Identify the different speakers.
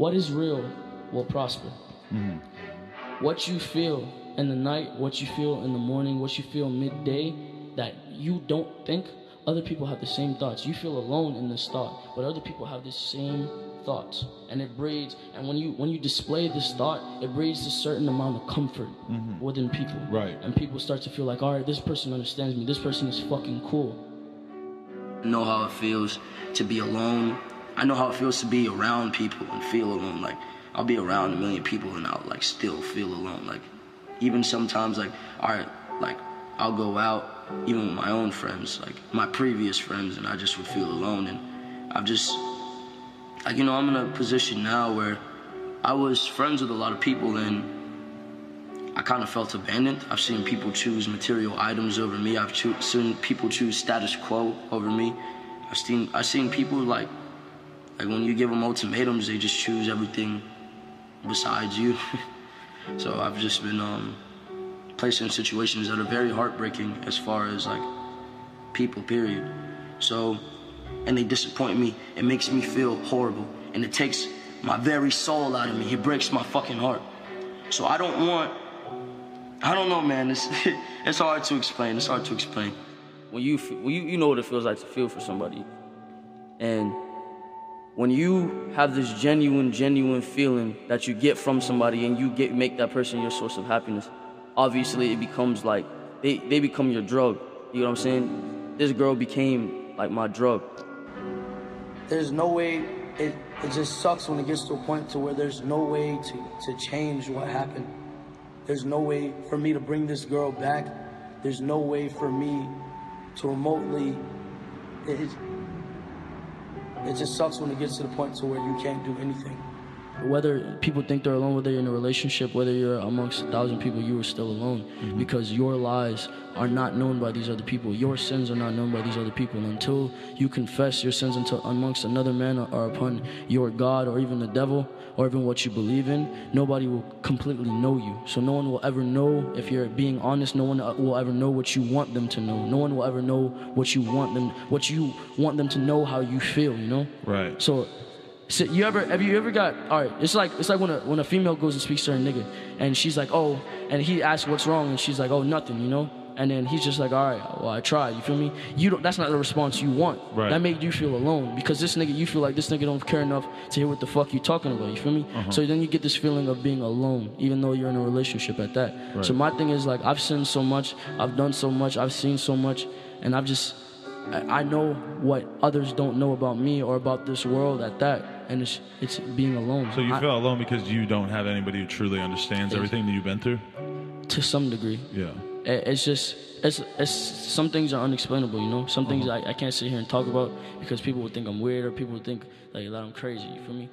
Speaker 1: what is real will prosper. Mm-hmm. What you feel in the night, what you feel in the morning, what you feel midday, that you don't think, other people have the same thoughts. You feel alone in this thought, but other people have the same thoughts, and it breeds. And when you when you display this thought, it breeds a certain amount of comfort mm-hmm. within people.
Speaker 2: Right.
Speaker 1: And people start to feel like, all right, this person understands me. This person is fucking cool.
Speaker 3: Know how it feels to be alone. I know how it feels to be around people and feel alone. Like I'll be around a million people and I'll like still feel alone. Like even sometimes like all right, like I'll go out even with my own friends, like my previous friends, and I just would feel alone. And I've just like you know I'm in a position now where I was friends with a lot of people and I kind of felt abandoned. I've seen people choose material items over me. I've seen people choose status quo over me. I've seen I've seen people like like when you give them ultimatums, they just choose everything besides you. so I've just been um, placed in situations that are very heartbreaking as far as like people. Period. So and they disappoint me. It makes me feel horrible, and it takes my very soul out of me. It breaks my fucking heart. So I don't want. I don't know, man. It's it's hard to explain. It's hard to explain.
Speaker 1: when you when you you know what it feels like to feel for somebody, and when you have this genuine genuine feeling that you get from somebody and you get make that person your source of happiness, obviously it becomes like they they become your drug. You know what I'm saying? This girl became like my drug.
Speaker 4: there's no way it it just sucks when it gets to a point to where there's no way to to change what happened there's no way for me to bring this girl back there's no way for me to remotely it, it, just sucks when it gets to the point to where you can't do anything
Speaker 1: whether people think they're alone, whether you're in a relationship, whether you're amongst a thousand people, you are still alone because your lies are not known by these other people. Your sins are not known by these other people. Until you confess your sins until amongst another man or, or upon your God or even the devil or even what you believe in, nobody will completely know you. So no one will ever know if you're being honest. No one uh, will ever know what you want them to know. No one will ever know what you want them, what you want them to know, how you feel. You know.
Speaker 2: Right.
Speaker 1: So, so you ever have you ever got all right? It's like it's like when a when a female goes and speaks to her nigga, and she's like, oh, and he asks what's wrong, and she's like, oh, nothing, you know. And then he's just like, all right, well, I tried. You feel me? You don't. That's not the response you want.
Speaker 2: Right.
Speaker 1: That made you feel alone because this nigga, you feel like this nigga don't care enough to hear what the fuck you talking about. You feel me? Uh-huh. So then you get this feeling of being alone, even though you're in a relationship at that. Right. So my thing is like, I've sinned so much, I've done so much, I've seen so much, and I've just I know what others don't know about me or about this world at that, and it's it's being alone.
Speaker 2: So you
Speaker 1: I-
Speaker 2: feel alone because you don't have anybody who truly understands everything that you've been through.
Speaker 1: to some degree.
Speaker 2: Yeah.
Speaker 1: I- It's just it's it's some things are unexplainable, you know. Some things uh-huh. I, I can't sit here and talk about because people would think I'm weird or people would think like that I'm crazy. You feel me?